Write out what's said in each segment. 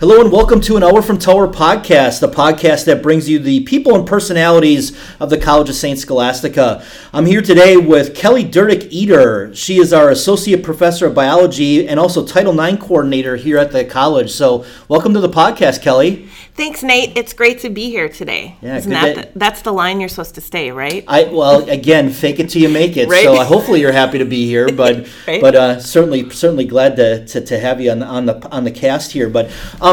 Hello and welcome to an Hour from Tower podcast, the podcast that brings you the people and personalities of the College of St. Scholastica. I'm here today with Kelly Durick-Eder. She is our Associate Professor of Biology and also Title IX Coordinator here at the college. So, welcome to the podcast, Kelly. Thanks, Nate. It's great to be here today. Yeah, Isn't that the, that's the line you're supposed to stay, right? I well, again, fake it till you make it. Right. So, uh, hopefully, you're happy to be here. But Right. but uh, certainly certainly glad to, to, to have you on, on the on the cast here. But um,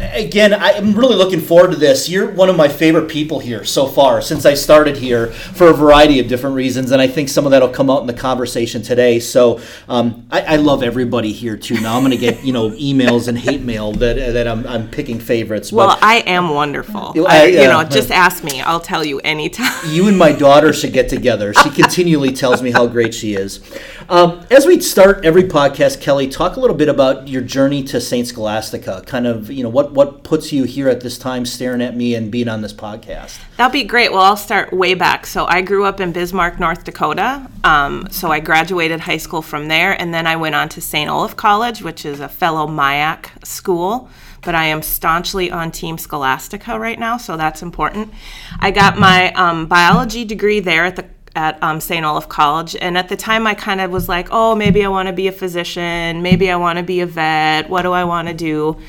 again, I'm really looking forward to this. You're one of my favorite people here so far since I started here for a variety of different reasons, and I think some of that'll come out in the conversation today. So um, I, I love everybody here too. Now I'm going to get you know emails and hate mail that that I'm, I'm picking favorites. well, I am wonderful. You- I, you know, just ask me. I'll tell you anytime. you and my daughter should get together. She continually tells me how great she is. Um, as we start every podcast, Kelly, talk a little bit about your journey to Saint Scholastica. Kind of, you know, what what puts you here at this time, staring at me and being on this podcast. That'd be great. Well, I'll start way back. So I grew up in Bismarck, North Dakota. Um, so I graduated high school from there, and then I went on to St. Olaf College, which is a fellow MIAC school. But I am staunchly on Team Scholastica right now, so that's important. I got my um, biology degree there at the at um, St. Olaf College, and at the time I kind of was like, oh, maybe I want to be a physician, maybe I want to be a vet. What do I want to do?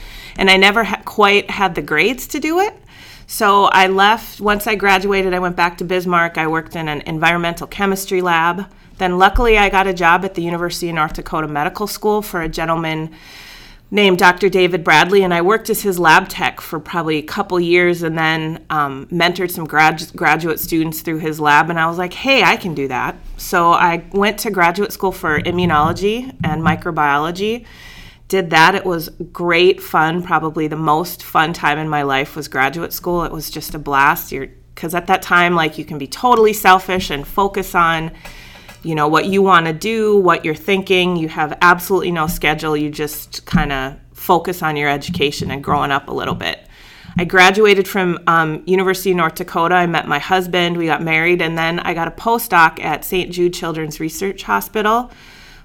And I never ha- quite had the grades to do it. So I left, once I graduated, I went back to Bismarck. I worked in an environmental chemistry lab. Then, luckily, I got a job at the University of North Dakota Medical School for a gentleman named Dr. David Bradley, and I worked as his lab tech for probably a couple years and then um, mentored some grad- graduate students through his lab. And I was like, hey, I can do that. So I went to graduate school for immunology and microbiology did that. It was great fun. Probably the most fun time in my life was graduate school. It was just a blast. You're because at that time like you can be totally selfish and focus on you know what you want to do what you're thinking. You have absolutely no schedule. You just kind of focus on your education and growing up a little bit. I graduated from um, university of north dakota. I met my husband. We got married. And then i got a postdoc at st jude children's research hospital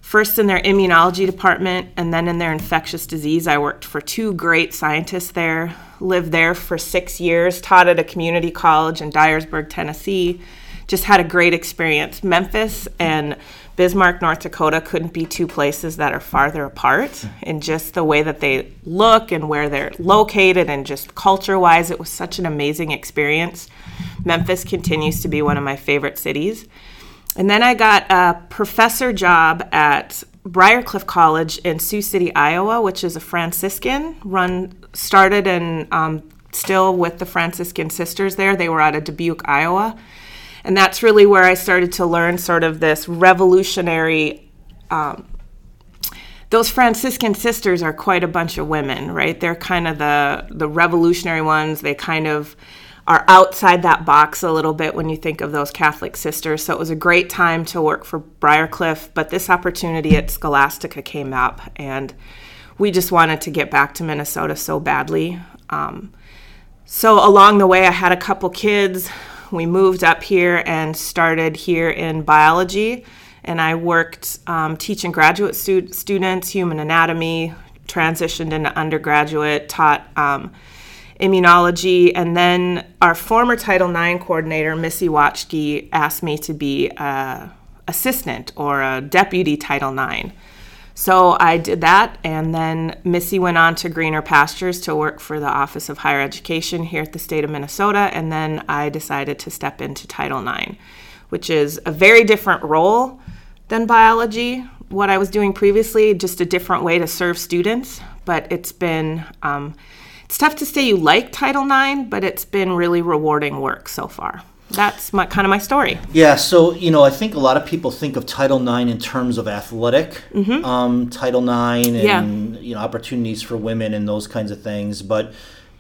first in their immunology department and then in their infectious disease. I worked for two great scientists there, lived there for six years, taught at a community college in Dyersburg, Tennessee. Just had a great experience. Memphis and Bismarck, North Dakota couldn't be two places that are farther apart in just the way that they look and where they're located and just culture wise. It was such an amazing experience. Memphis continues to be one of my favorite cities. And then I got a professor job at Briar Cliff College in Sioux City, Iowa, which is a Franciscan run, started and um, still with the Franciscan sisters there. They were out of Dubuque, Iowa. And that's really where I started to learn sort of this revolutionary. Um, those Franciscan sisters are quite a bunch of women, right? They're kind of the the revolutionary ones. They kind of are outside that box a little bit when you think of those Catholic sisters. So it was a great time to work for Briar Cliff, but this opportunity at Scholastica came up, and we just wanted to get back to Minnesota so badly. Um, so along the way, I had a couple kids. We moved up here and started here in biology, and I worked um, teaching graduate stu- students human anatomy, transitioned into undergraduate, taught. Um, immunology, and then our former Title IX coordinator, Missy Watchke, asked me to be a assistant or a deputy Title IX. So I did that, and then Missy went on to Greener Pastures to work for the Office of Higher Education here at the state of Minnesota, and then I decided to step into Title IX, which is a very different role than biology. What I was doing previously, just a different way to serve students, but it's been um, it's tough to say you like Title IX, but it's been really rewarding work so far. That's my kind of my story. Yeah, so you know, I think a lot of people think of Title IX in terms of athletic, um, Title IX, and Mm-hmm. Yeah. you know, opportunities for women and those kinds of things. But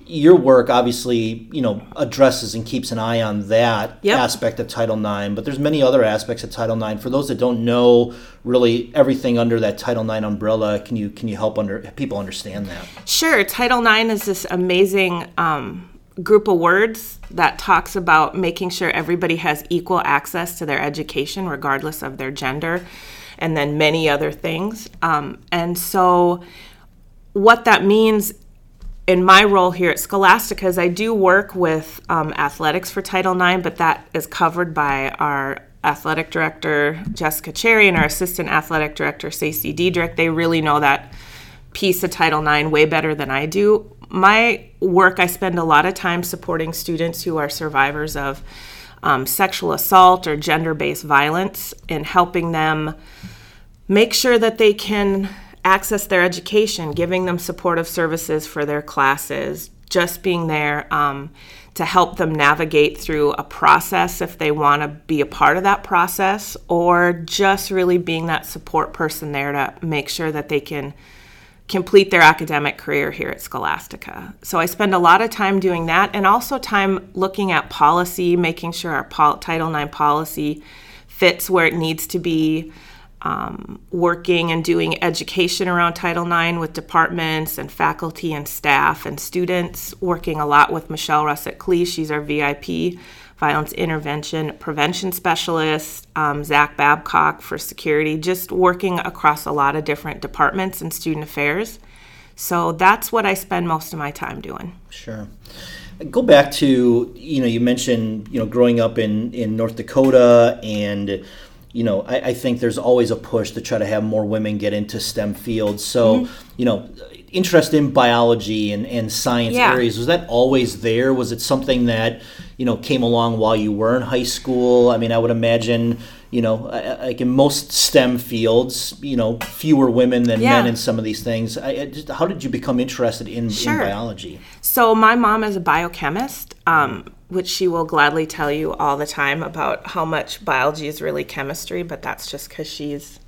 your work obviously, you know, addresses and keeps an eye on that Yep. aspect of Title IX. But there's many other aspects of Title IX. For those that don't know really everything under that Title IX umbrella, can you can you help under people understand that? Sure, Title IX is this amazing um, group of words that talks about making sure everybody has equal access to their education, regardless of their gender, and then many other things. Um, and so, what that means in my role here at Scholastica is I do work with um, athletics for Title IX, but that is covered by our athletic director Jessica Cherry and our assistant athletic director Stacey Diedrich. They really know that piece of Title IX way better than I do. My work, I spend a lot of time supporting students who are survivors of um, sexual assault or gender based violence and helping them make sure that they can access their education, giving them supportive services for their classes, just being there um, to help them navigate through a process if they want to be a part of that process, or just really being that support person there to make sure that they can complete their academic career here at Scholastica. So I spend a lot of time doing that and also time looking at policy, making sure our pol- Title IX policy fits where it needs to be um, working and doing education around Title IX with departments and faculty and staff and students, working a lot with Michelle Russett Clee. She's our VIP violence intervention prevention specialist, um, Zach Babcock for security, just working across a lot of different departments and student affairs. So that's what I spend most of my time doing. Sure. Go back to, you know, you mentioned, you know, growing up in, in North Dakota and you know, I, I, think there's always a push to try to have more women get into STEM fields. So, mm-hmm. you know, interest in biology and, and science yeah. areas, was that always there? Was it something that, you know, came along while you were in high school? I mean, I would imagine, you know, like in most STEM fields, you know, fewer women than yeah. men in some of these things. I, just, how did you become interested in, sure. in biology? So, my mom is a biochemist. Um, which she will gladly tell you all the time about how much biology is really chemistry, but that's just because she's,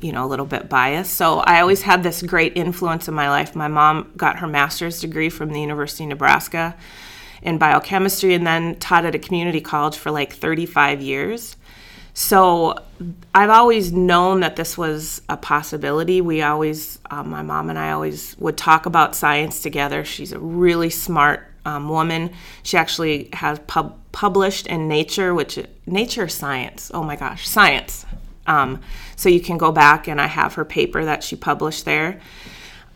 you know, a little bit biased. So I always had this great influence in my life. My mom got her master's degree from the University of Nebraska in biochemistry and then taught at a community college for like 35 years. So I've always known that this was a possibility. We always, um, my mom and I always would talk about science together. She's a really smart um, woman. She actually has pub- published in Nature, which Nature Science. Oh my gosh, Science. Um, so you can go back and I have her paper that she published there.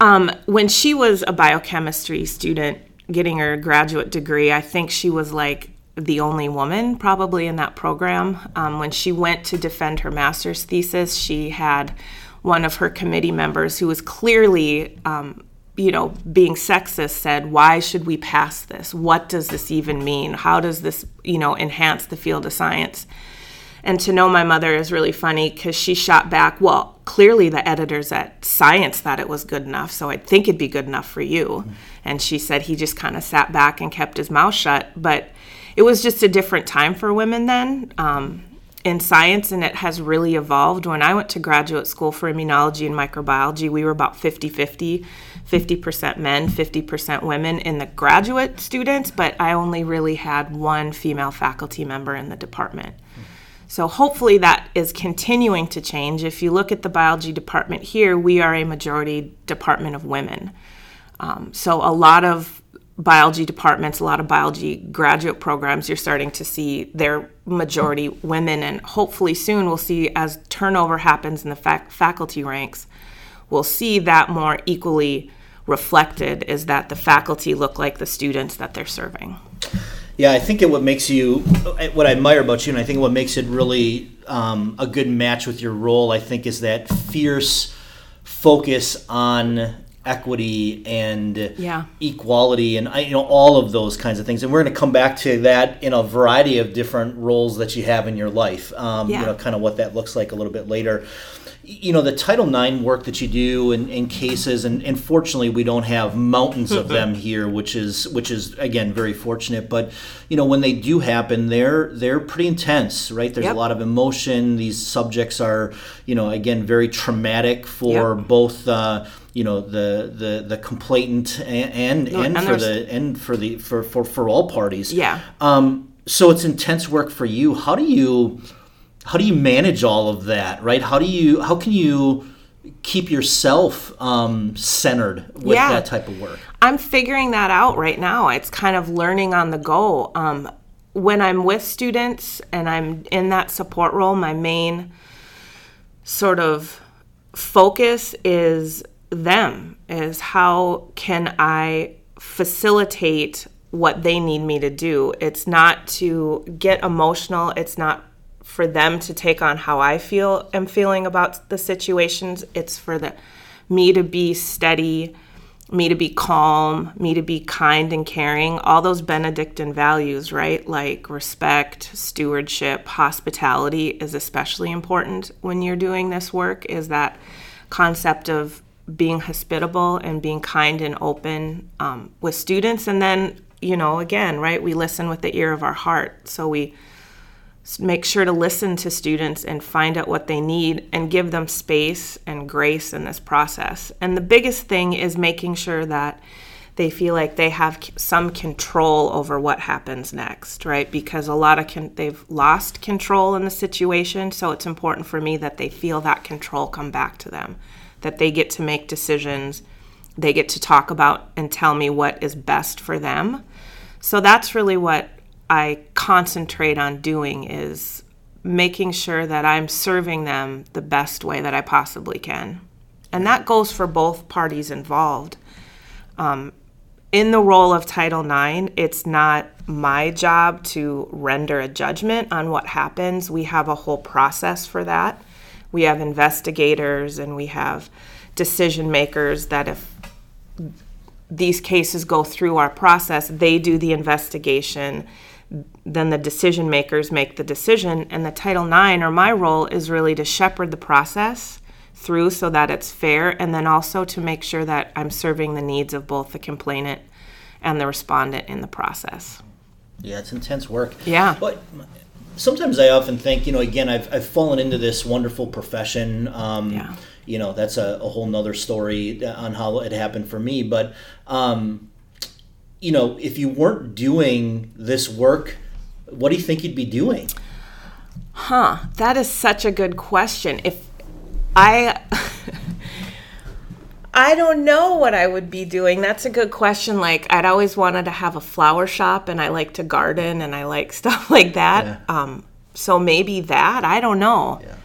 Um, when she was a biochemistry student getting her graduate degree, I think she was like the only woman probably in that program. Um, when she went to defend her master's thesis, she had one of her committee members who was clearly um, you know, being sexist said, why should we pass this? What does this even mean? How does this, you know, enhance the field of science? And to know my mother is really funny because she shot back, well, clearly the editors at Science thought it was good enough, so I think it'd be good enough for you. Mm-hmm. And she said he just kind of sat back and kept his mouth shut. But it was just a different time for women then. Um, in science and it has really evolved. When I went to graduate school for immunology and microbiology, we were about 50 50 50% men, 50% women in the graduate students, but I only really had one female faculty member in the department. So hopefully that is continuing to change. If you look at the biology department here, we are a majority department of women. Um, so a lot of biology departments, a lot of biology graduate programs, you're starting to see their majority women, and hopefully soon we'll see as turnover happens in the fac- faculty ranks, we'll see that more equally reflected is that the faculty look like the students that they're serving. Yeah, I think it what makes you what I admire about you, and I think what makes it really um, a good match with your role, I think, is that fierce focus on equity and yeah. equality and you know all of those kinds of things and we're going to come back to that in a variety of different roles that you have in your life um, yeah. you know kind of what that looks like a little bit later you know the title ix work that you do in, in cases and, and fortunately we don't have mountains of them here which is which is again very fortunate but you know when they do happen they're they're pretty intense right there's yep. a lot of emotion these subjects are you know again very traumatic for yep. both uh, you know the the the complainant and and, and, and for the and for the for, for for all parties. Yeah. Um so it's intense work for you. How do you how do you manage all of that right? How do you how can you keep yourself um, centered with yeah. that type of work? I'm figuring that out right now. It's kind of learning on the go. Um, when i'm with students and i'm in that support role my main sort of focus is them is how can I facilitate what they need me to do. It's not to get emotional. It's not for them to take on how I feel am feeling about the situations. It's for the me to be steady, me to be calm, me to be kind and caring, all those Benedictine values, right? Like respect, stewardship, hospitality is especially important when you're doing this work is that concept of being hospitable and being kind and open um, with students and then you know, again, right, we listen with the ear of our heart. So we make sure to listen to students and find out what they need and give them space and grace in this process. And the biggest thing is making sure that they feel like they have some control over what happens next, right? Because a lot of con- they've lost control in the situation, so it's important for me that they feel that control come back to them, that they get to make decisions, they get to talk about and tell me what is best for them so that's really what I concentrate on doing is making sure that I'm serving them the best way that I possibly can. And that goes for both parties involved. Um, in the role of Title IX, it's not my job to render a judgment on what happens. We have a whole process for that. We have investigators and we have decision makers that if these cases go through our process, they do the investigation, then the decision makers make the decision. And the Title IX, or my role, is really to shepherd the process through so that it's fair, and then also to make sure that I'm serving the needs of both the complainant and the respondent in the process. Yeah, it's intense work. Yeah. But sometimes I often think, you know, again, I've, I've fallen into this wonderful profession. Um, yeah. you know that's a, a whole nother story on how it happened for me. But um, you know if you weren't doing this work what do you think you'd be doing? Huh. That is such a good question. If i I don't know what I would be doing. That's a good question. Like, I'd always wanted to have a flower shop and I like to garden and I like stuff like that. Yeah. Um, so maybe that. I don't know. Yeah.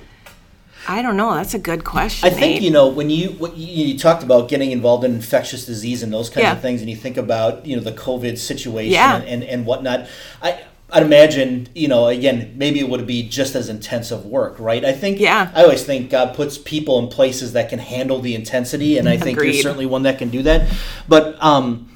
I don't know. That's a good question. I think you know when you what you, you, talked about getting involved in infectious disease and those kinds yeah. of things, and you think about you know the COVID situation yeah. and, and whatnot. I I'd imagine you know again maybe it would be just as intense of work, right? I think yeah. I always think God puts people in places that can handle the intensity, and I think Agreed. you're certainly one that can do that. But um,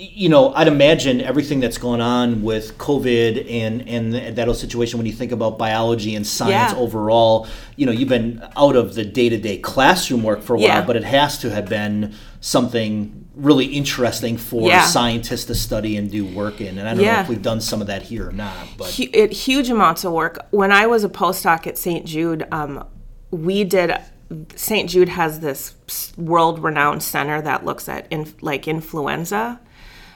you know, I'd imagine everything that's going on with COVID and and that whole situation. When you think about biology and science yeah. overall, you know, you've been out of the day to day classroom work for a while, yeah. but it has to have been something really interesting for yeah. scientists to study and do work in. And I don't know if we've done some of that here or not, but it, huge amounts of work. When I was a postdoc at St. Jude, um, we did. St. Jude has this world renowned center that looks at in, like influenza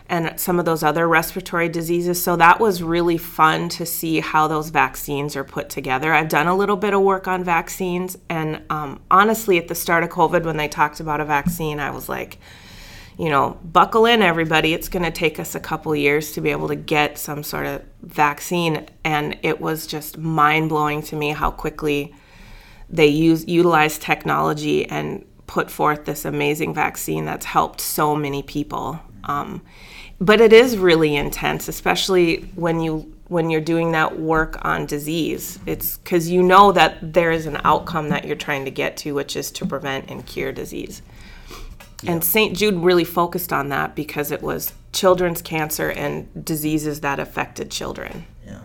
and some of those other respiratory diseases. So that was really fun to see how those vaccines are put together. I've done a little bit of work on vaccines, and um, honestly, at the start of COVID, when they talked about a vaccine, I was like, you know, buckle in, everybody. It's going to take us a couple years to be able to get some sort of vaccine. And it was just mind blowing to me how quickly they use utilize technology and put forth this amazing vaccine that's helped so many people. Um, but it is really intense, especially when you when you're doing that work on disease. It's because you know that there is an outcome that you're trying to get to, which is to prevent and cure disease. Yeah. And St. Jude really focused on that because it was children's cancer and diseases that affected children. Yeah.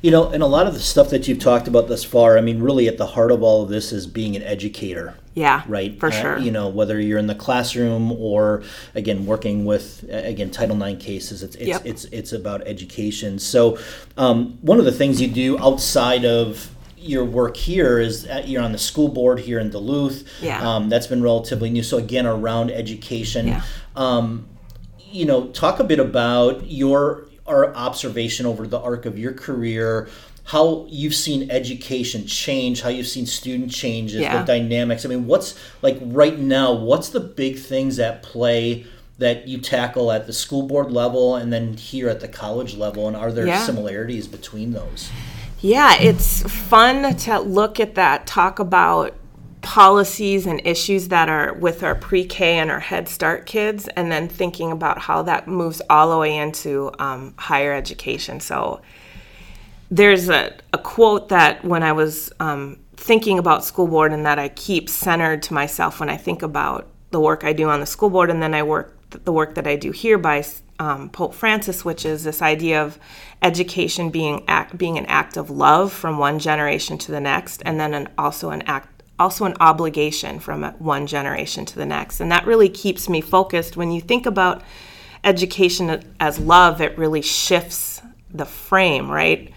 You know, and a lot of the stuff that you've talked about thus far, I mean, really at the heart of all of this is being an educator. Yeah. Right. For uh, sure. You know, whether you're in the classroom or again working with again Title IX cases, it's it's yep. it's, it's about education. So, um, one of the things you do outside of your work here is uh, you're on the school board here in Duluth. Yeah. Um, that's been relatively new. So again, around education. Yeah. Um, you know, talk a bit about your our observation over the arc of your career how you've seen education change, how you've seen student changes, yeah. the dynamics. I mean, what's like right now, what's the big things at play that you tackle at the school board level and then here at the college level? And are there yeah. similarities between those? Yeah, it's fun to look at that, talk about policies and issues that are with our pre-K and our Head Start kids, and then thinking about how that moves all the way into um, higher education. So there's a, a quote that when I was um, thinking about school board and that I keep centered to myself when I think about the work I do on the school board and then I work the work that I do here by um, Pope Francis, which is this idea of education being act, being an act of love from one generation to the next, and then an, also an act also an obligation from one generation to the next, and that really keeps me focused. When you think about education as love, it really shifts the frame, right?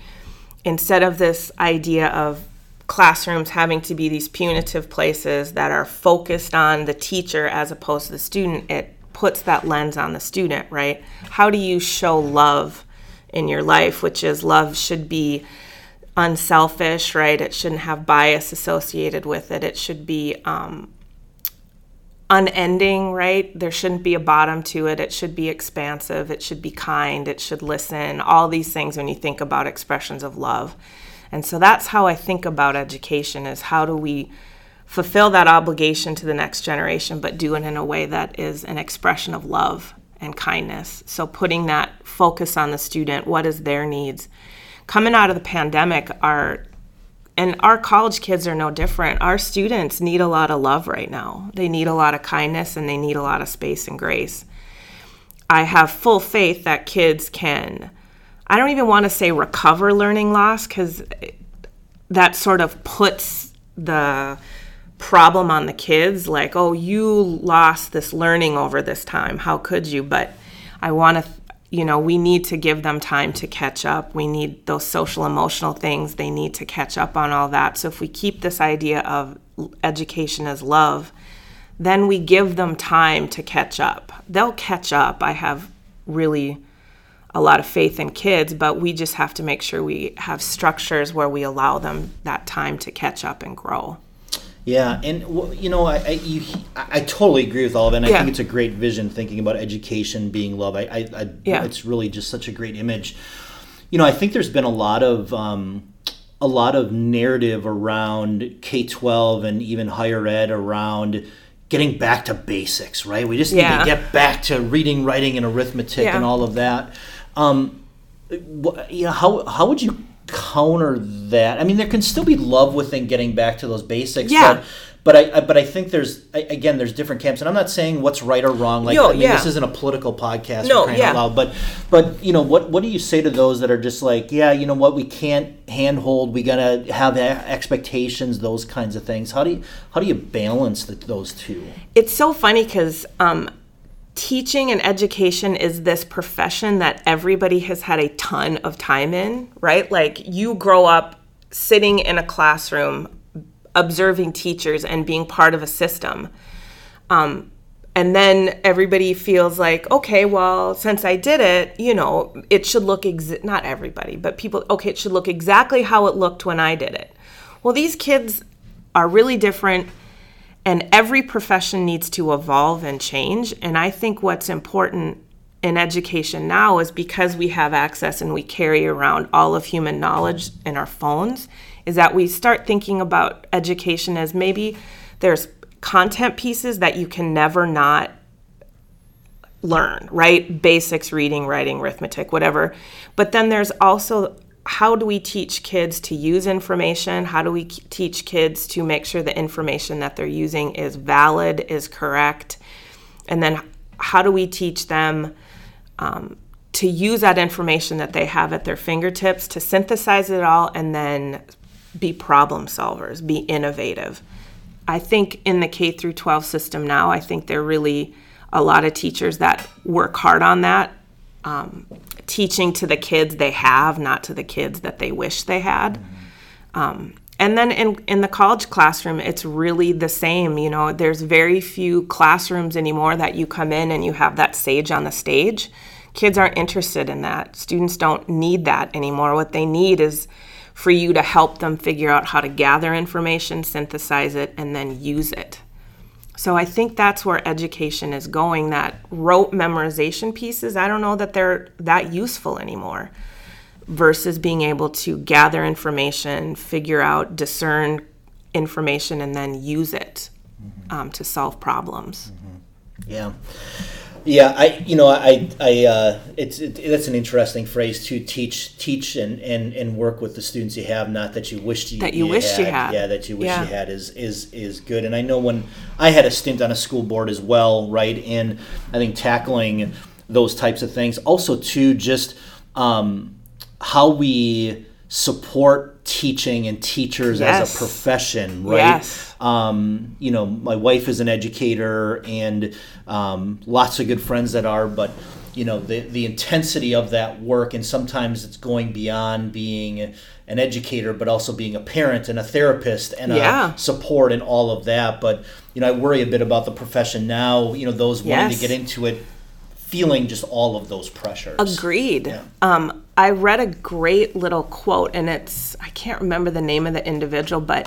Instead of this idea of classrooms having to be these punitive places that are focused on the teacher as opposed to the student, it puts that lens on the student, right? How do you show love in your life, which is love should be unselfish, right? It shouldn't have bias associated with it. It should be um, unending, right? There shouldn't be a bottom to it. It should be expansive. It should be kind. It should listen. All these things when you think about expressions of love. And so that's how I think about education is how do we fulfill that obligation to the next generation, but do it in a way that is an expression of love and kindness. So putting that focus on the student, what is their needs? Coming out of the pandemic, our and our college kids are no different. Our students need a lot of love right now. They need a lot of kindness and they need a lot of space and grace. I have full faith that kids can, I don't even want to say recover learning loss because that sort of puts the problem on the kids like oh you lost this learning over this time how could you but i want to you know we need to give them time to catch up. We need those social emotional things. They need to catch up on all that. So if we keep this idea of education as love then we give them time to catch up. They'll catch up. I have really a lot of faith in kids but we just have to make sure we have structures where we allow them that time to catch up and grow yeah, and you know, I I, you, I totally agree with all of it. And I think it's a great vision thinking about education being love. I, I, I yeah. it's really just such a great image. You know, I think there's been a lot of um, a lot of narrative around K twelve and even higher ed around getting back to basics. Right? We just yeah. need to get back to reading, writing, and arithmetic and all of that. Um, you know, how how would you counter that. I mean, there can still be love within getting back to those basics. Yeah. But, but I, I, but I think there's again there's different camps, and I'm not saying what's right or wrong. Like Yo, I mean, yeah. this isn't a political podcast. No, yeah. Loud, but but you know what what do you say to those that are just like yeah you know what we can't handhold we gotta have expectations those kinds of things. How do you how do you balance the, those two? It's so funny because um, teaching and education is this profession that everybody has had a ton of time in, right? Like you grow up sitting in a classroom, observing teachers and being part of a system. Um, and then everybody feels like, okay, well, since I did it, you know, it should look, ex- not everybody, but people, okay, it should look exactly how it looked when I did it. Well, these kids are really different and every profession needs to evolve and change. And I think what's important in education now is because we have access and we carry around all of human knowledge in our phones, is that we start thinking about education as maybe there's content pieces that you can never not learn, right? Basics, reading, writing, arithmetic, whatever. But then there's also how do we teach kids to use information? How do we teach kids to make sure the information that they're using is valid, is correct? And then how do we teach them um, to use that information that they have at their fingertips to synthesize it all and then be problem solvers, be innovative? I think in the K through 12 system now, I think there really a lot of teachers that work hard on that. Um, teaching to the kids they have, not to the kids that they wish they had. Mm-hmm. Um, and then in, in the college classroom, it's really the same. You know, there's very few classrooms anymore that you come in and you have that sage on the stage. Kids aren't interested in that. Students don't need that anymore. What they need is for you to help them figure out how to gather information, synthesize it, and then use it. So I think that's where education is going. That rote memorization pieces, I don't know that they're that useful anymore versus being able to gather information, figure out, discern information and then use it um, to solve problems. Yeah. Yeah, I you know I I uh, it's it, that's an interesting phrase to teach teach and, and, and work with the students you have not that you wished you That you wished you had. yeah that you wish Yeah. you had is is is good and I know when I had a stint on a school board as well right in I think tackling those types of things also too just um, how we support teaching and teachers as a profession right Yes. um, you know, my wife is an educator and um, lots of good friends that are, but you know, the the intensity of that work, and sometimes it's going beyond being an educator, but also being a parent and a therapist and Yeah. a support and all of that. But you know, I worry a bit about the profession now. You know, those wanting Yes. to get into it, feeling just all of those pressures. Agreed. Yeah. Um, I read a great little quote, and it's, I can't remember the name of the individual, but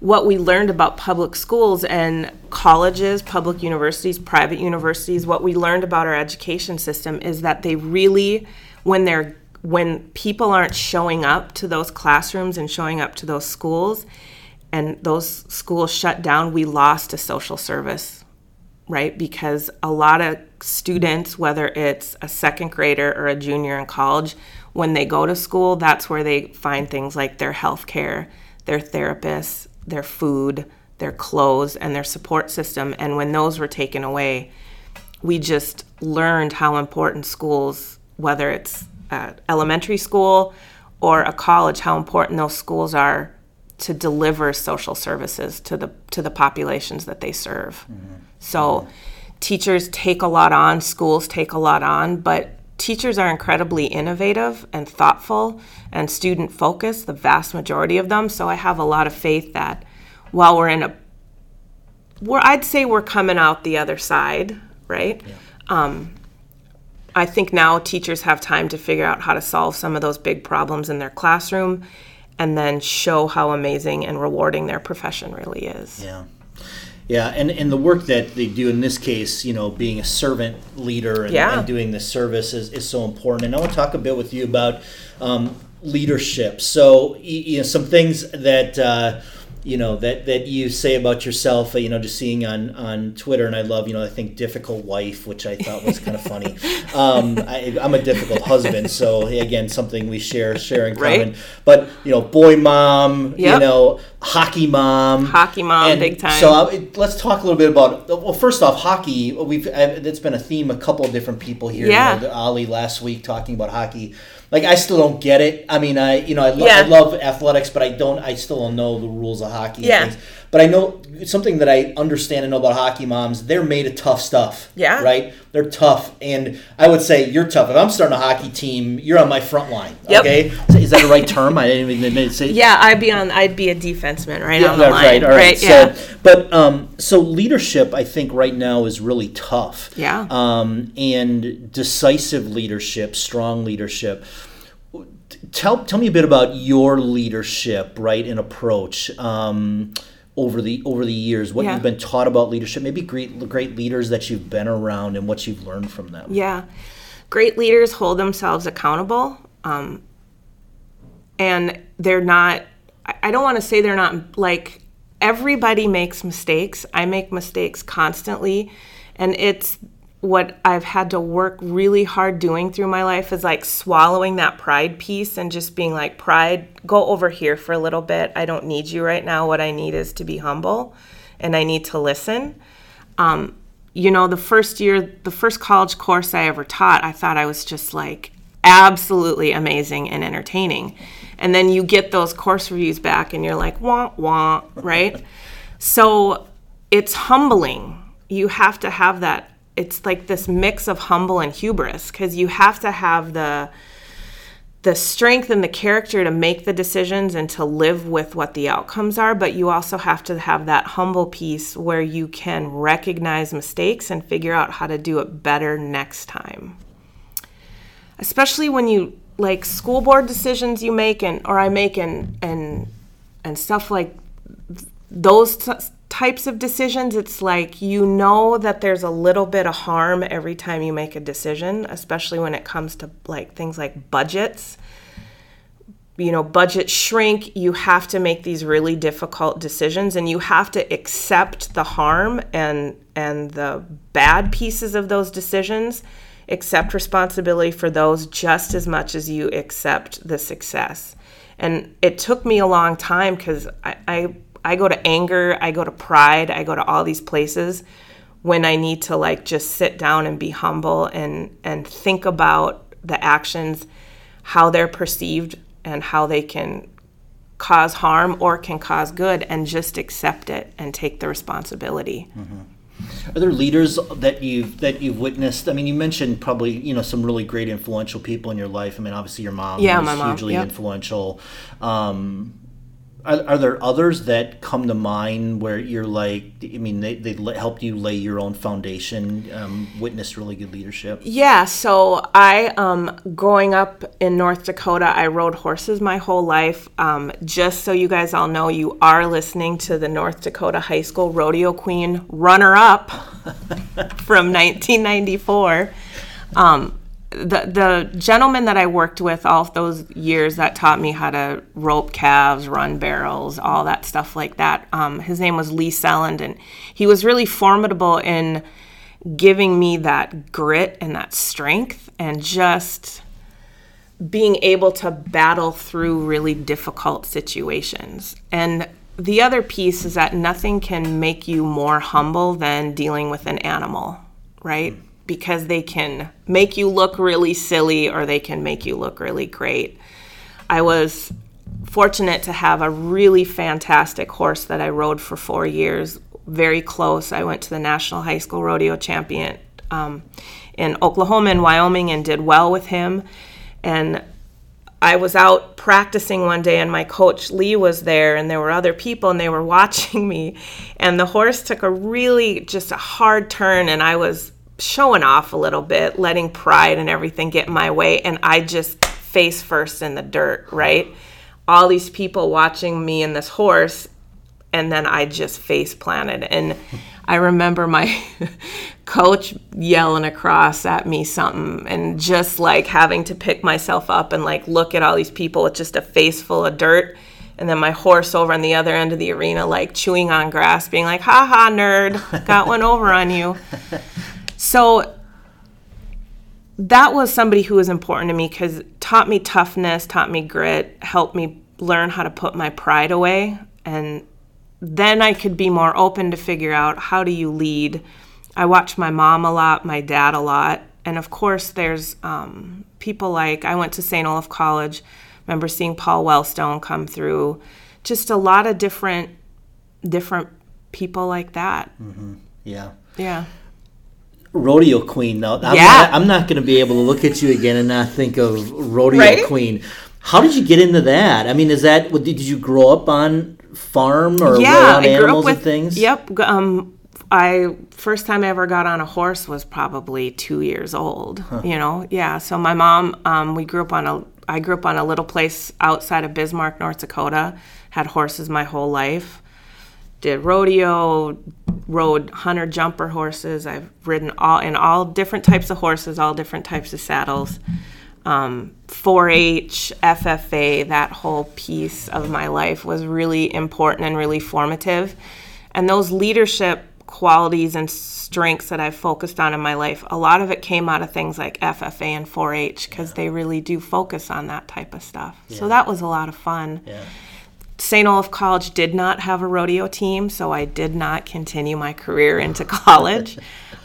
what we learned about public schools and colleges, public universities, private universities, what we learned about our education system is that they really, when they're when people aren't showing up to those classrooms and showing up to those schools and those schools shut down, we lost a social service right? Because a lot of students, whether it's a second grader or a junior in college, when they go to school, that's where they find things like their health care, their therapists, their food, their clothes, and their support system. And when those were taken away, we just learned how important schools, whether it's elementary school or a college, how important those schools are to deliver social services to the to the populations that they serve. Mm-hmm. So teachers take a lot on, schools take a lot on, but teachers are incredibly innovative and thoughtful and student focused, the vast majority of them. So I have a lot of faith that while we're in a we're I'd say we're coming out the other side, right? Um, I think now teachers have time to figure out how to solve some of those big problems in their classroom and then show how amazing and rewarding their profession really is. Yeah. Yeah, and, and the work that they do in this case, you know, being a servant leader and, Yeah. and doing the service is, is so important. And I want to talk a bit with you about um, leadership. So, you know, some things that, uh, you know, that, that you say about yourself, uh, you know, just seeing on, on Twitter. And I love, you know, I think difficult wife, which I thought was kind of funny. Um, I, I'm a difficult husband. So, again, something we share, share in Right. common. But, you know, boy mom, you know, hockey mom. Hockey mom, And big time. So uh, it- let's talk a little bit about. Well, first off, hockey. We've uh, that's been a theme. A couple of different people here. Yeah. You know, the Ali last week talking about hockey. Like I still don't get it. I mean, I you know I, lo- Yeah. I love athletics, but I don't. I still don't know the rules of hockey. and Yeah. Things. But I know something that I understand and know about hockey moms. They're made of tough stuff. Yeah. Right. They're tough, and I would say you're tough. If I'm starting a hockey team, you're on my front line. Yep. Okay. So Is that the right term? I didn't even admit say. Yeah, I'd be on I'd be a defenseman right Yeah, on the that's line. right. All right. yeah. So, but um, so leadership, I think, right now is really tough. Yeah. Um, and decisive leadership, strong leadership. Tell tell me a bit about your leadership, right, and approach. Um, over the over the years, what Yeah. you've been taught about leadership, maybe great great leaders that you've been around, and what you've learned from them. Yeah. Great leaders hold themselves accountable. Um, and they're not, I- I don't want to say they're not like, everybody makes mistakes. I make mistakes constantly. And it's what I've had to work really hard doing through my life is like swallowing that pride piece and just being like, pride, go over here for a little bit. I don't need you right now. What I need is to be humble and I need to listen um, you know, the first year, the first college course I ever taught, I thought I was just like absolutely amazing and entertaining. And then you get those course reviews back and you're like, wah, wah, right? so it's humbling. You have to have that. It's like this mix of humble and hubris because you have to have the the strength and the character to make the decisions and to live with what the outcomes are, but you also have to have that humble piece where you can recognize mistakes and figure out how to do it better next time. Especially when you like school board decisions you make and or I make and and and stuff like those t- types of decisions, it's like you know that there's a little bit of harm every time you make a decision, especially when it comes to like things like budgets. you know budget shrink you have to make these really difficult decisions and you have to accept the harm and and the bad pieces of those decisions accept responsibility for those just as much as you accept the success and it took me a long time because I, I i go to anger i go to pride i go to all these places when i need to like just sit down and be humble and and think about the actions how they're perceived and how they can cause harm or can cause good and just accept it and take the responsibility. Mm-hmm. Are there leaders that you've that you've witnessed? I mean, you mentioned probably you know some really great influential people in your life. I mean, obviously your mom yeah, was mom, hugely yep. influential. Um, are, are there others that come to mind where you're like, I mean, they, they helped you lay your own foundation, um, witnessed really good leadership? Yeah, so I, um, growing up in North Dakota, I rode horses my whole life. Um, just so you guys all know, you are listening to the North Dakota High School Rodeo Queen runner up from 1994. Um, the the gentleman that I worked with all those years that taught me how to rope calves, run barrels, all that stuff like that. Um, his name was Lee Selland, and he was really formidable in giving me that grit and that strength, and just being able to battle through really difficult situations. And the other piece is that nothing can make you more humble than dealing with an animal, right? Because they can make you look really silly or they can make you look really great. I was fortunate to have a really fantastic horse that I rode for four years, very close. I went to the National High School Rodeo Champion um, in Oklahoma and Wyoming and did well with him. And I was out practicing one day, and my coach Lee was there, and there were other people, and they were watching me. And the horse took a really just a hard turn, and I was showing off a little bit, letting pride and everything get in my way, and I just face first in the dirt, right? All these people watching me and this horse, and then I just face planted. And I remember my coach yelling across at me something, and just like having to pick myself up and like look at all these people with just a face full of dirt. And then my horse over on the other end of the arena, like chewing on grass, being like, ha ha, nerd, got one over on you. So that was somebody who was important to me because taught me toughness, taught me grit, helped me learn how to put my pride away. And then I could be more open to figure out how do you lead. I watched my mom a lot, my dad a lot. And of course, there's um, people like I went to St. Olaf College. Remember seeing Paul Wellstone come through. Just a lot of different, different people like that. Mm-hmm. Yeah. Yeah rodeo queen now i'm Yeah. not, I'm not going to be able to look at you again and not think of rodeo Right? queen how did you get into that i mean is that what did you grow up on farm or yeah, I grew animals up with and things Yep. Um, I first time I ever got on a horse was probably two years old. You know, yeah. So my mom, um, we grew up on a. I grew up on a little place outside of Bismarck, North Dakota. Had horses my whole life. Did rodeo, rode hunter jumper horses. I've ridden all in all different types of horses, all different types of saddles. Um, 4-H, FFA, that whole piece of my life was really important and really formative. And those leadership qualities and strengths that I've focused on in my life, a lot of it came out of things like FFA and 4-H because they really do focus on that type of stuff. So that was a lot of fun. yeah St. Olaf College did not have a rodeo team, so I did not continue my career into college.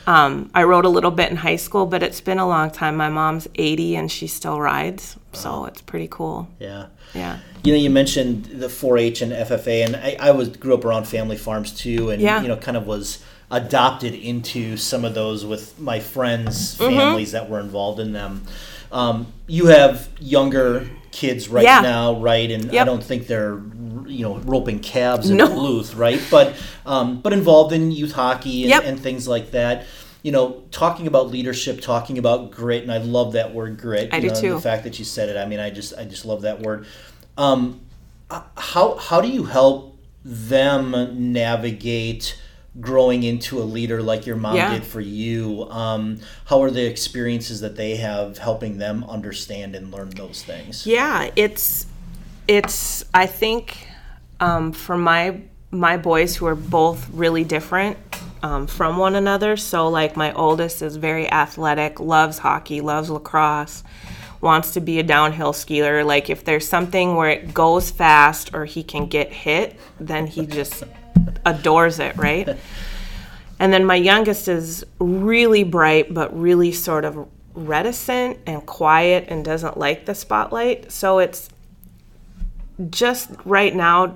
um, I rode a little bit in high school, but it's been a long time. My mom's 80 and she still rides, so it's pretty cool. yeah Yeah. you know you mentioned the 4-h and ffa and i, I was grew up around family farms too and Yeah. you know kind of was adopted into some of those with my friends Mm-hmm. families that were involved in them um, you have younger kids right Yeah. now right and i don't think they're you know roping calves in No. Duluth, right but um, but involved in youth hockey and, Yep. and things like that you know talking about leadership talking about grit and i love that word grit I do know, too. the fact that you said it i mean i just i just love that word um, how how do you help them navigate growing into a leader like your mom Yeah. did for you um, how are the experiences that they have helping them understand and learn those things Yeah, it's it's I think um, for my my boys who are both really different um, from one another. So like my oldest is very athletic, loves hockey, loves lacrosse, wants to be a downhill skier. Like if there's something where it goes fast or he can get hit, then he just adores it, right? And then my youngest is really bright, but really sort of reticent and quiet and doesn't like the spotlight. So it's just right now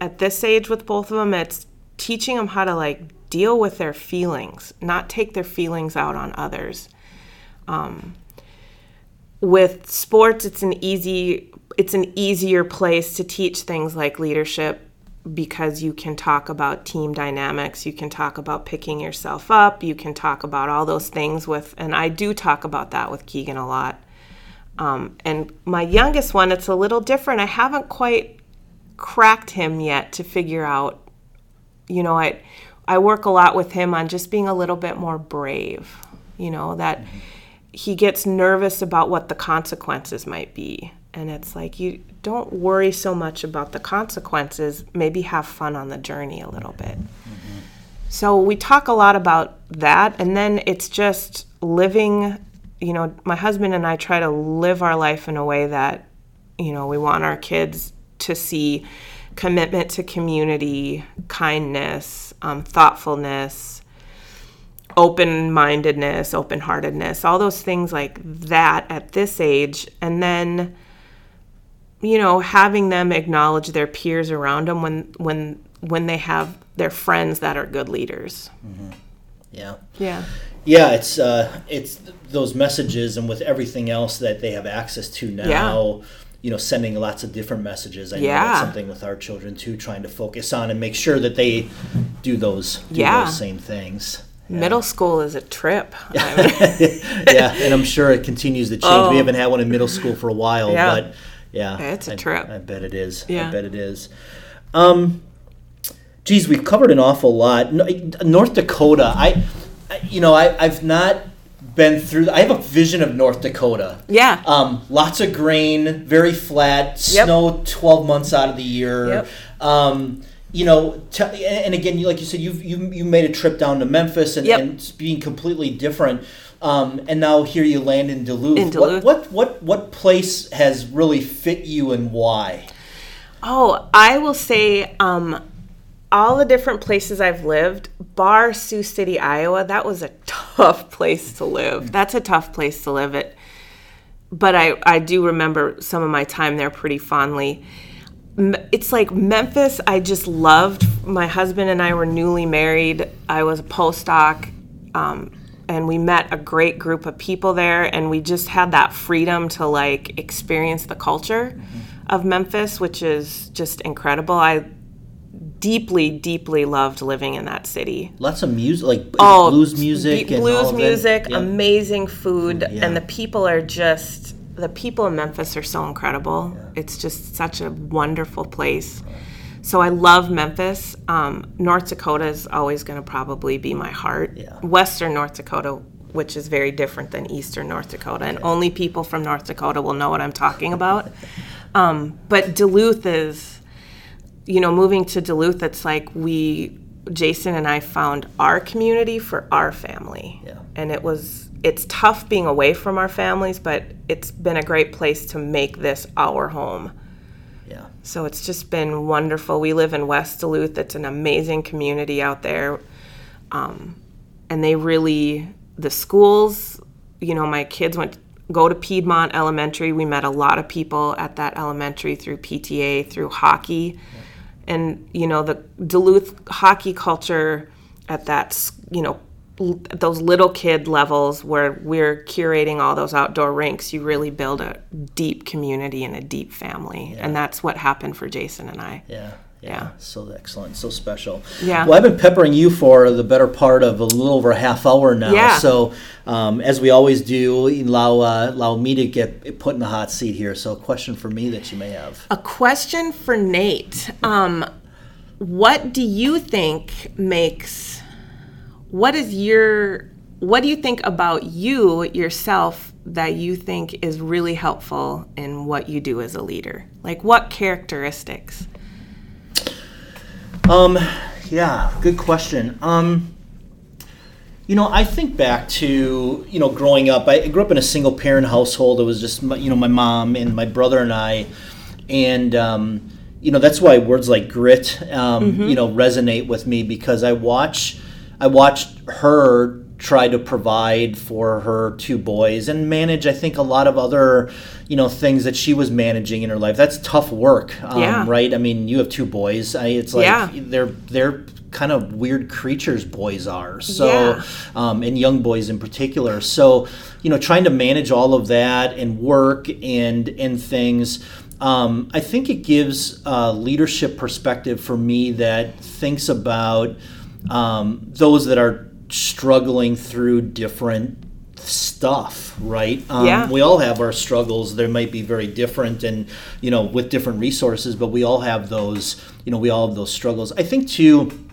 at this age with both of them, it's teaching them how to like deal with their feelings, not take their feelings out on others. Um, with sports, it's an easy it's an easier place to teach things like leadership because you can talk about team dynamics, you can talk about picking yourself up, you can talk about all those things with, and I do talk about that with Keegan a lot. Um, and my youngest one, it's a little different. I haven't quite cracked him yet to figure out, you know, I, I work a lot with him on just being a little bit more brave, you know, that he gets nervous about what the consequences might be and it's like you don't worry so much about the consequences maybe have fun on the journey a little bit mm-hmm. so we talk a lot about that and then it's just living you know my husband and i try to live our life in a way that you know we want our kids to see commitment to community kindness um, thoughtfulness open mindedness open heartedness all those things like that at this age and then you know, having them acknowledge their peers around them when when when they have their friends that are good leaders. Mm-hmm. Yeah. Yeah. Yeah, it's uh, it's those messages, and with everything else that they have access to now, yeah. you know, sending lots of different messages. I yeah. know that's something with our children too, trying to focus on and make sure that they do those do yeah. those same things. Yeah. Middle school is a trip. yeah, and I'm sure it continues to change. Oh. We haven't had one in middle school for a while, yeah. but yeah, it's a I, trip. I bet it is. Yeah. I bet it is. Um, geez, we've covered an awful lot. North Dakota, I, I you know, I, I've not been through. I have a vision of North Dakota. Yeah. Um, lots of grain, very flat, yep. snow twelve months out of the year. Yep. Um, you know, t- and again, like you said, you you you made a trip down to Memphis and, yep. and being completely different. Um, and now here you land in Duluth. In Duluth. What, what what what place has really fit you and why? Oh, I will say um, all the different places I've lived, bar Sioux City, Iowa, that was a tough place to live. That's a tough place to live it. But I, I do remember some of my time there pretty fondly. It's like Memphis, I just loved. My husband and I were newly married. I was a postdoc. Um, and we met a great group of people there and we just had that freedom to like experience the culture mm-hmm. of Memphis which is just incredible I deeply deeply loved living in that city lots of music like oh, blues music blues music yeah. amazing food yeah. and the people are just the people in Memphis are so incredible yeah. it's just such a wonderful place so I love Memphis. Um, North Dakota is always going to probably be my heart. Yeah. Western North Dakota, which is very different than Eastern North Dakota, and only people from North Dakota will know what I'm talking about. Um, but Duluth is, you know, moving to Duluth, it's like we, Jason and I found our community for our family. Yeah. And it was, it's tough being away from our families, but it's been a great place to make this our home. So it's just been wonderful. We live in West Duluth. It's an amazing community out there. Um, and they really, the schools, you know, my kids went go to Piedmont Elementary. We met a lot of people at that elementary through PTA, through hockey. And, you know, the Duluth hockey culture at that, you know, those little kid levels where we're curating all those outdoor rinks, you really build a deep community and a deep family. Yeah. And that's what happened for Jason and I. Yeah. Yeah, yeah, so excellent, so special. Yeah. Well, I've been peppering you for the better part of a little over a half hour now. Yeah. So, um, as we always do, allow uh, allow me to get put in the hot seat here. So, a question for me that you may have. A question for Nate. Um, what do you think makes what is your what do you think about you yourself that you think is really helpful in what you do as a leader? Like what characteristics? Um, yeah, good question. Um, you know, I think back to you know growing up. I grew up in a single parent household. It was just my, you know my mom and my brother and I, and um, you know that's why words like grit, um, mm-hmm. you know, resonate with me because I watch, I watched her try to provide for her two boys and manage i think a lot of other you know things that she was managing in her life that's tough work um, yeah. right i mean you have two boys I, it's like yeah. they're they're kind of weird creatures boys are so yeah. um, and young boys in particular so you know trying to manage all of that and work and and things um, i think it gives a leadership perspective for me that thinks about um, those that are struggling through different stuff, right? Um, yeah. We all have our struggles. They might be very different, and you know, with different resources, but we all have those. You know, we all have those struggles. I think too.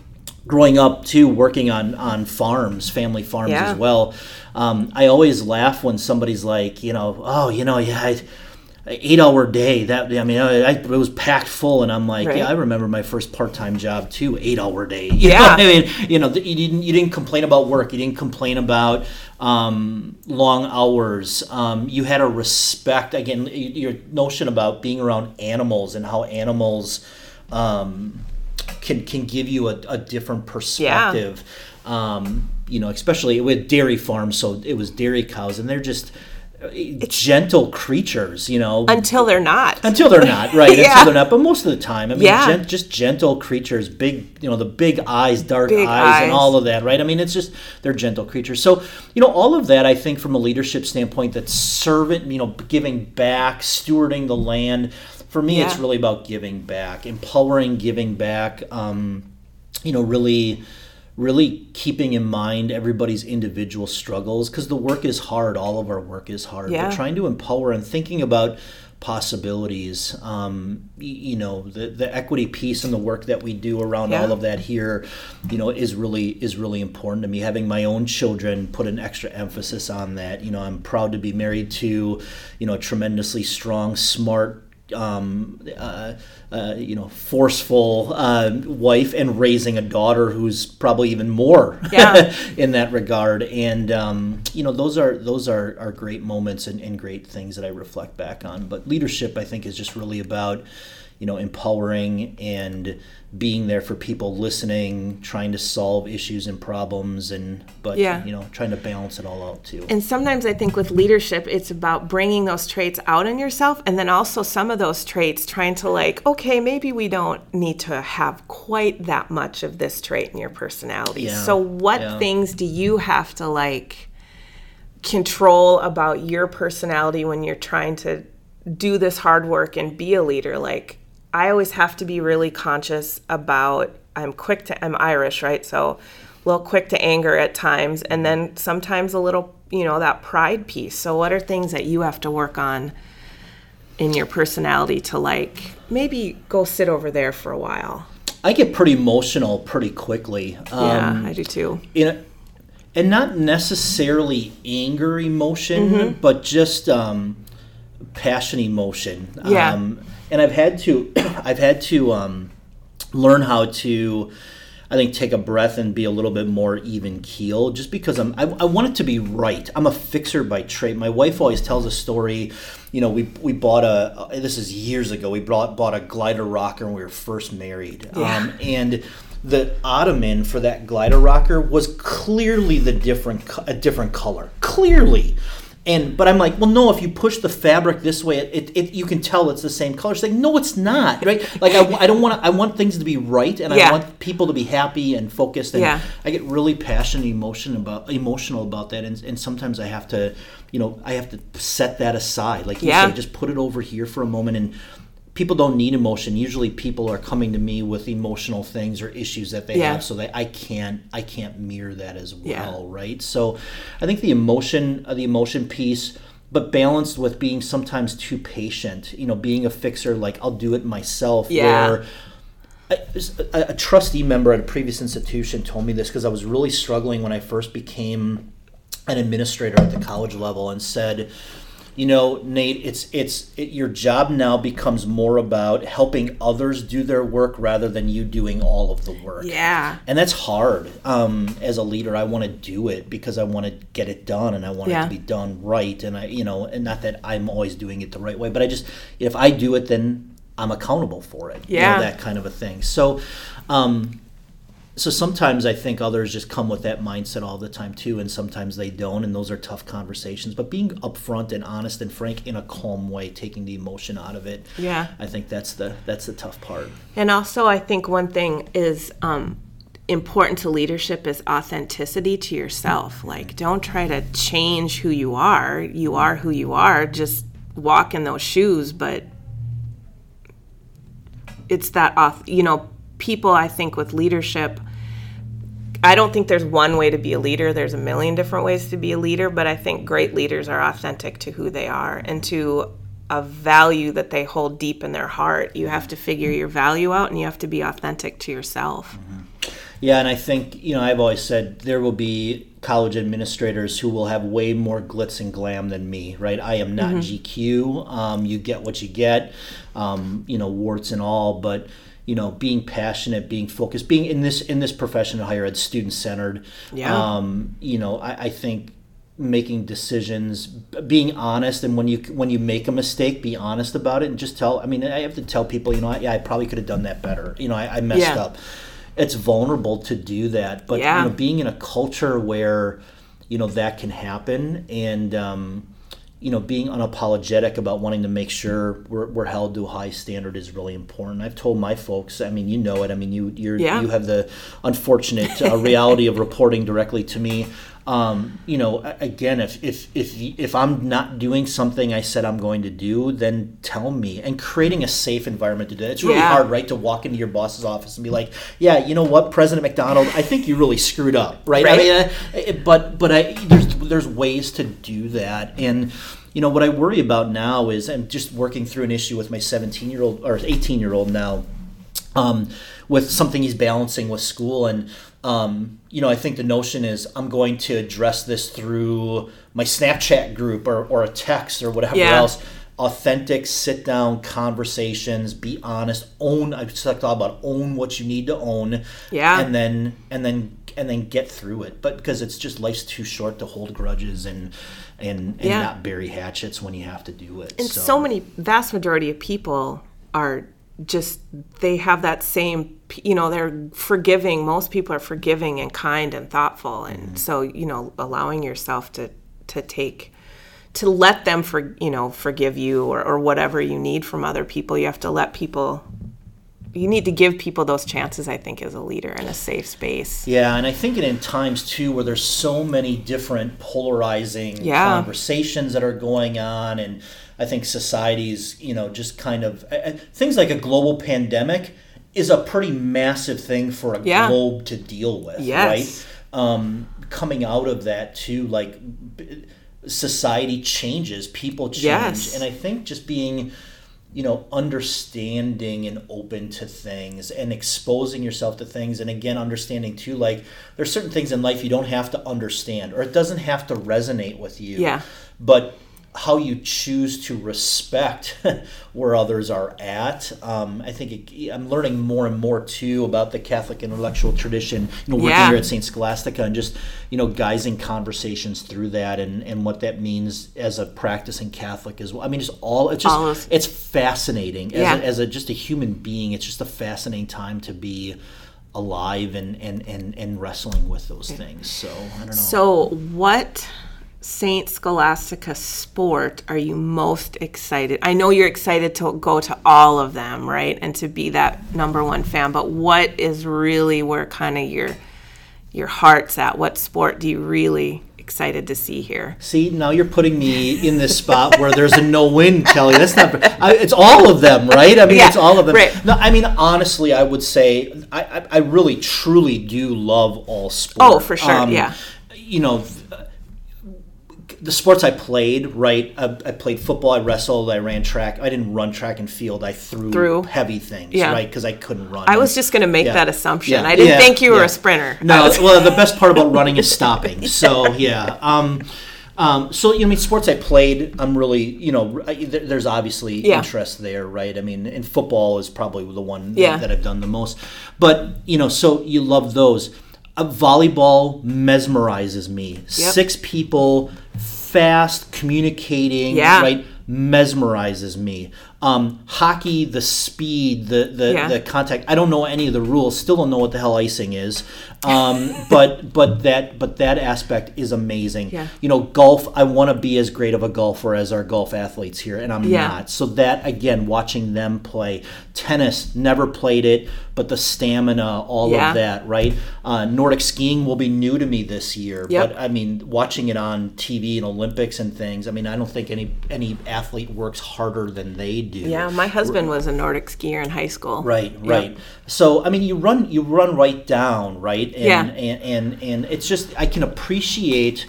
Growing up too, working on on farms, family farms yeah. as well. Um, I always laugh when somebody's like, you know, oh, you know, yeah. I, eight hour day that i mean I, I, it was packed full and i'm like right. yeah i remember my first part-time job too eight hour day. You yeah. i mean? You know you didn't you didn't complain about work. You didn't complain about um, long hours. Um, you had a respect again your notion about being around animals and how animals um, can can give you a, a different perspective. Yeah. Um, you know especially with dairy farms so it was dairy cows and they're just it's gentle creatures, you know. Until they're not. Until they're not, right? yeah. Until they're not. But most of the time, I mean, yeah. Gen- just gentle creatures, big, you know, the big eyes, dark eyes, eyes, and all of that, right? I mean, it's just they're gentle creatures. So, you know, all of that, I think, from a leadership standpoint, that servant, you know, giving back, stewarding the land. For me, yeah. it's really about giving back, empowering, giving back. Um, you know, really really keeping in mind everybody's individual struggles because the work is hard. All of our work is hard. Yeah. But trying to empower and thinking about possibilities. Um, you know, the, the equity piece and the work that we do around yeah. all of that here, you know, is really is really important to me. Having my own children put an extra emphasis on that. You know, I'm proud to be married to, you know, a tremendously strong, smart, um, uh, uh, you know, forceful uh, wife and raising a daughter who's probably even more yeah. in that regard. And um, you know, those are those are, are great moments and, and great things that I reflect back on. But leadership, I think, is just really about you know empowering and being there for people listening trying to solve issues and problems and but yeah. you know trying to balance it all out too and sometimes i think with leadership it's about bringing those traits out in yourself and then also some of those traits trying to like okay maybe we don't need to have quite that much of this trait in your personality yeah. so what yeah. things do you have to like control about your personality when you're trying to do this hard work and be a leader like I always have to be really conscious about I'm quick to I'm Irish, right? So a little quick to anger at times and then sometimes a little, you know, that pride piece. So what are things that you have to work on in your personality to like maybe go sit over there for a while? I get pretty emotional pretty quickly. Yeah, um, I do too. In and not necessarily anger emotion, mm-hmm. but just um, passion emotion. Yeah. Um, and I've had to I've had to um, learn how to I think take a breath and be a little bit more even keel just because I'm I, I, want it to be right. I'm a fixer by trade. My wife always tells a story. You know, we we bought a this is years ago. We brought bought a glider rocker when we were first married. Yeah. Um, and the ottoman for that glider rocker was clearly the different a different color. Clearly and but I'm like, well, no. If you push the fabric this way, it, it, it you can tell it's the same color. She's like, no, it's not, right? Like I, I don't want I want things to be right, and yeah. I want people to be happy and focused. And yeah. I get really passionate, emotion about emotional about that, and, and sometimes I have to, you know, I have to set that aside. Like you yeah. say, just put it over here for a moment and people don't need emotion. Usually, people are coming to me with emotional things or issues that they yeah. have, so that I can't I can't mirror that as well, yeah. right? So, I think the emotion uh, the emotion piece, but balanced with being sometimes too patient. You know, being a fixer, like I'll do it myself. Yeah. A, trustee member at a previous institution told me this because I was really struggling when I first became an administrator at the college level and said, you know, Nate, it's it's it, your job now becomes more about helping others do their work rather than you doing all of the work. Yeah. And that's hard. Um, as a leader, I want to do it because I want to get it done and I want Yeah. it to be done right. And I, you know, and not that I'm always doing it the right way, but I just if I do it, then I'm accountable for it. You know, Yeah. that kind of a thing. So. Um, so sometimes I think others just come with that mindset all the time too, and sometimes they don't, and those are tough conversations. But being upfront and honest and frank in a calm way, taking the emotion out of it, Yeah. I think that's the that's the tough part. And also, I think one thing is um, important to leadership is authenticity to yourself. Like, don't try to change who you are. You are who you are. Just walk in those shoes. But it's that, off, you know, people, I think, with leadership. I don't think there's one way to be a leader. There's a million different ways to be a leader, but I think great leaders are authentic to who they are and to a value that they hold deep in their heart. You have to figure your value out and you have to be authentic to yourself. Yeah, and I think you know I've always said there will be college administrators who will have way more glitz and glam than me. Right? I am not GQ. Um, you get what you get. Um, you know, warts and all, but you know, being passionate, being focused, being in this in this profession of higher ed, student centered. Yeah. Um, you know, I, I think making decisions being honest and when you when you make a mistake be honest about it and just tell i mean i have to tell people you know I, yeah i probably could have done that better you know i, I messed Yeah. up it's vulnerable to do that but Yeah. you know being in a culture where you know that can happen and um, you know being unapologetic about wanting to make sure we're, we're held to a high standard is really important. I've told my folks i mean you know it. I mean you you're, Yeah. you have the unfortunate uh, reality of reporting directly to me. Um, you know again if, if if if i'm not doing something i said i'm going to do then tell me. And creating a safe environment to do it it's really Yeah. hard right to walk into your boss's office and be like yeah you know what president mcdonald i think you really screwed up right, i mean uh, but but I, there's there's ways to do that and you know what i worry about now is i'm just working through an issue with my 17 year old or 18 year old now um, with something he's balancing with school and um, you know i think the notion is i'm going to address this through my snapchat group or, or a text or whatever Yeah. else authentic sit down conversations be honest own i've talked about own what you need to own Yeah. and then and then and then get through it but because it's just life's too short to hold grudges and and, and Yeah. not bury hatchets when you have to do it And so many, vast majority of people are just, they have that same, you know, they're forgiving. Most people are forgiving and kind and thoughtful. And mm-hmm. so, you know, allowing yourself to, to take, to let them for, you know, forgive you or, or whatever you need from other people. You have to let people, you need to give people those chances, I think, as a leader in a safe space. Yeah, and I think it in times too where there's so many different polarizing Yeah. conversations that are going on, and I think society's you know just kind of things like a global pandemic is a pretty massive thing for a Yeah. globe to deal with, Yes. right? Um, coming out of that too, like society changes, people change, Yes. and I think just being you know, understanding and open to things and exposing yourself to things. And again, understanding too, like there's certain things in life you don't have to understand or it doesn't have to resonate with you. Yeah. But how you choose to respect where others are at. Um, I think it, I'm learning more and more too about the Catholic intellectual tradition. You know, working Yeah. here at St. Scholastica and just you know guising conversations through that and, and what that means as a practicing Catholic as well. I mean, just all it's just All of- it's fascinating as, Yeah. a, as a just a human being. It's just a fascinating time to be alive and and and, and wrestling with those things. So I don't know. So, what Saint Scholastica sport are you most excited? I know you're excited to go to all of them, right? And to be that number one fan, but what is really where kind of your your heart's at? What sport do you really excited to see here? See, now you're putting me in this spot where there's a no win, Kelly. That's not. I, it's all of them, right? I mean, Yeah, it's all of them. right. No, I mean, honestly, I would say I, I, I really, truly do love all sports. Oh, for sure, um, yeah. You know, the sports I played, right? I, I, played football, I wrestled, I ran track. I didn't run track and field. I threw, threw. heavy things, yeah. right? Because I couldn't run. I was just going to make yeah. that assumption. Yeah. I didn't yeah. think you were a sprinter. No, well, the best part about running is stopping. So yeah. Um, um, so you know, I mean, sports I played, I'm really, you know, there's obviously interest there, right? I mean, and football is probably the one that I've done the most. But you know, so you love those. Uh, volleyball mesmerizes me. Yep. Six people, fast, communicating, yeah. right? Mesmerizes me. Um, hockey, the speed, the the, yeah. the contact. I don't know any of the rules. Still don't know what the hell icing is. Um, but but that but that aspect is amazing. Yeah. You know, golf. I want to be as great of a golfer as our golf athletes here, and I'm yeah. not. So that again, watching them play tennis, never played it, but the stamina, all yeah. of that, right? Uh, Nordic skiing will be new to me this year, yep. but I mean, watching it on TV and Olympics and things. I mean, I don't think any any athlete works harder than they do. Yeah, my husband was a Nordic skier in high school. Right, right. Yep. So I mean, you run you run right down, right? And, yeah. And, and and it's just I can appreciate.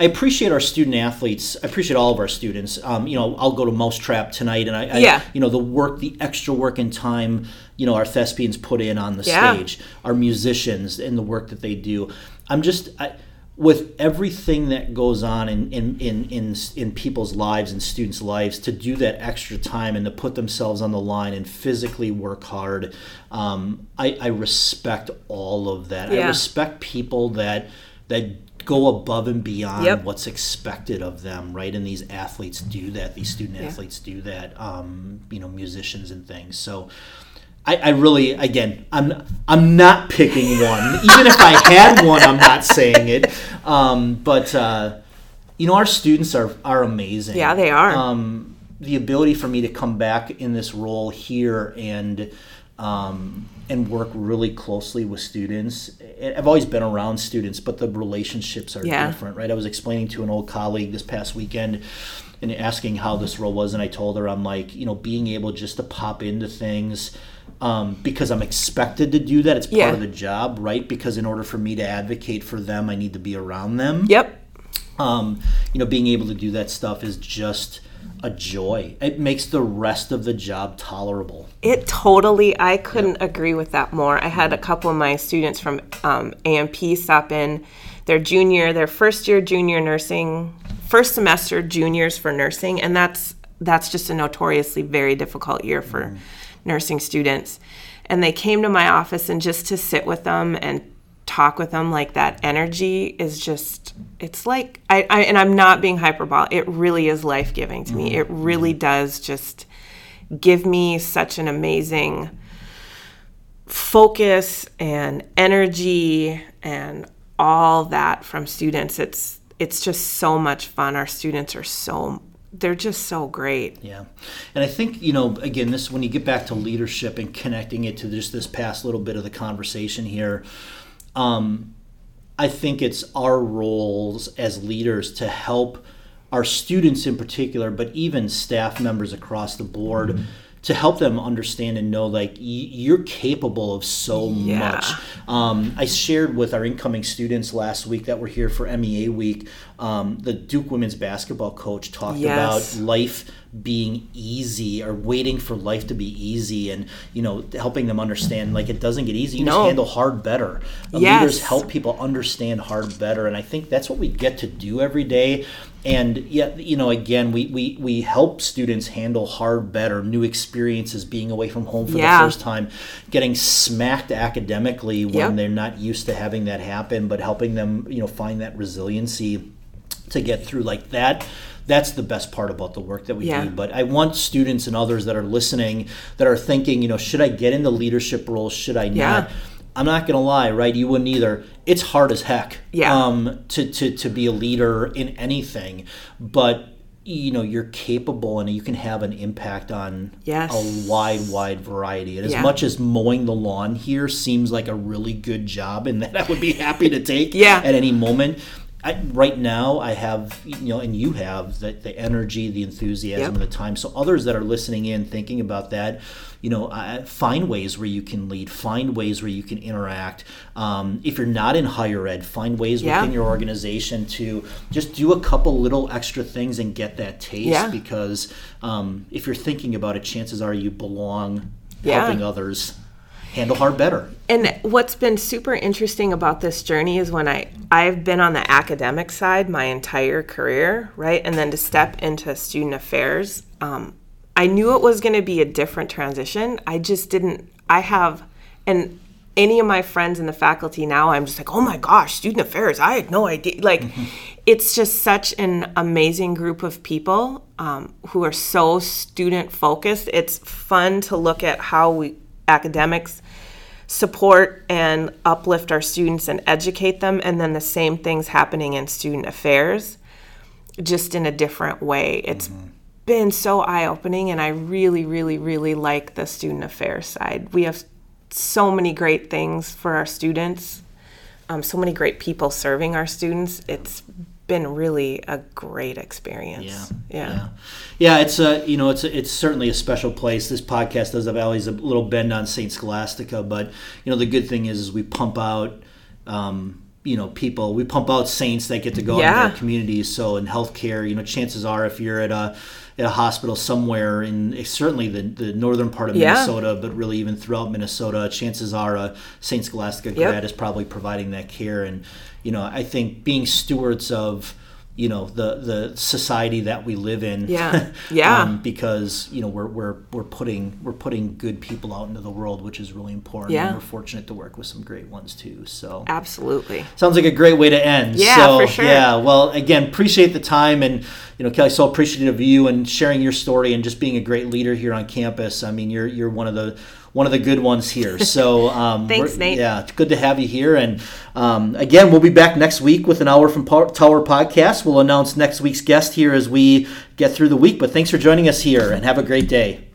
I appreciate our student athletes. I appreciate all of our students. Um, you know, I'll go to Mousetrap tonight, and I, I, yeah. you know, the work, the extra work and time, you know, our thespians put in on the yeah. stage, our musicians, and the work that they do. I'm just. I, with everything that goes on in, in, in, in, in people's lives and students' lives, to do that extra time and to put themselves on the line and physically work hard, um, I, I respect all of that. Yeah. I respect people that that go above and beyond yep. what's expected of them, right? And these athletes do that. These student yeah. athletes do that. Um, you know, musicians and things. So. I, I, really, again, I'm I'm not picking one. Even if I had one, I'm not saying it. Um, but uh, you know, our students are are amazing. Yeah, they are. Um, the ability for me to come back in this role here and um, and work really closely with students. I've always been around students, but the relationships are yeah. different, right? I was explaining to an old colleague this past weekend and asking how this role was, and I told her, I'm like, you know, being able just to pop into things um, because I'm expected to do that. It's part Yeah. of the job, right? Because in order for me to advocate for them, I need to be around them. Yep. Um, you know, being able to do that stuff is just a joy. It makes the rest of the job tolerable. It totally, I couldn't agree with that more. I had a couple of my students from um, AMP stop in their junior, their first year junior nursing, first semester juniors for nursing, and that's that's just a notoriously very difficult year for nursing students. And they came to my office and just to sit with them and talk with them like that energy is just it's like I, I and I'm not being hyperbolic. It really is life giving to me. Mm-hmm. It really does just give me such an amazing focus and energy and all that from students. It's it's just so much fun. Our students are so they're just so great. Yeah. And I think, you know, again, this when you get back to leadership and connecting it to just this past little bit of the conversation here, um, I think it's our roles as leaders to help our students in particular, but even staff members across the board. Mm-hmm to help them understand and know like y- you're capable of so Yeah. much. Um, I shared with our incoming students last week that were here for MEA week. Um, the Duke women's basketball coach talked Yes. about life being easy or waiting for life to be easy and you know helping them understand like it doesn't get easy you No. just handle hard better Uh, Yes. leaders help people understand hard better and i think that's what we get to do every day and yet you know again we, we we help students handle hard better new experiences being away from home for Yeah. the first time getting smacked academically when Yep. they're not used to having that happen but helping them you know find that resiliency to get through like that that's the best part about the work that we Yeah. do but i want students and others that are listening that are thinking you know should i get into leadership roles should i Yeah. not i'm not gonna lie right you wouldn't either it's hard as heck Yeah. um, to, to, to be a leader in anything but you know you're capable and you can have an impact on Yes. a wide wide variety and as much as mowing the lawn here seems like a really good job and that i would be happy to take Yeah. at any moment I, right now I have you know and you have the, the energy the enthusiasm Yep. the time so others that are listening in thinking about that you know uh, find ways where you can lead find ways where you can interact um, if you're not in higher ed find ways Yeah. within your organization to just do a couple little extra things and get that taste Yeah. because um, if you're thinking about it chances are you belong Yeah. helping others handle hard better And what's been super interesting about this journey is when I I've been on the academic side my entire career, right? And then to step into student affairs, um, I knew it was going to be a different transition. I just didn't. I have, and any of my friends in the faculty now, I'm just like, oh my gosh, student affairs. I had no idea. Like, it's just such an amazing group of people um, who are so student focused. It's fun to look at how we academics support and uplift our students and educate them and then the same things happening in student affairs just in a different way. It's been so eye-opening and i really really really like the student affairs side. We have so many great things for our students um, so many great people serving our students. It's been really a great experience Yeah, yeah, yeah, yeah. It's a you know it's a, it's certainly a special place. This podcast does have always a little bend on Saint Scholastica, but you know the good thing is, is we pump out. Um, you know, people we pump out saints that get to go Yeah. into their communities. So in healthcare, you know, chances are if you're at a at a hospital somewhere in eh, certainly the, the northern part of Yeah. Minnesota, but really even throughout Minnesota, chances are a Saint Scholastica Yep. grad is probably providing that care. And you know, I think being stewards of you know the the society that we live in Yeah. Yeah. um, because you know we're, we're we're putting we're putting good people out into the world which is really important Yeah. and we're fortunate to work with some great ones too so absolutely sounds like a great way to end Yeah, so for sure. yeah well again appreciate the time and you know kelly so appreciative of you and sharing your story and just being a great leader here on campus i mean you're you're one of the one of the good ones here. So um Thanks, Nate. yeah it's good to have you here. And um, again we'll be back next week with an hour from Power- tower podcast. We'll announce next week's guest here as we get through the week. But thanks for joining us here and have a great day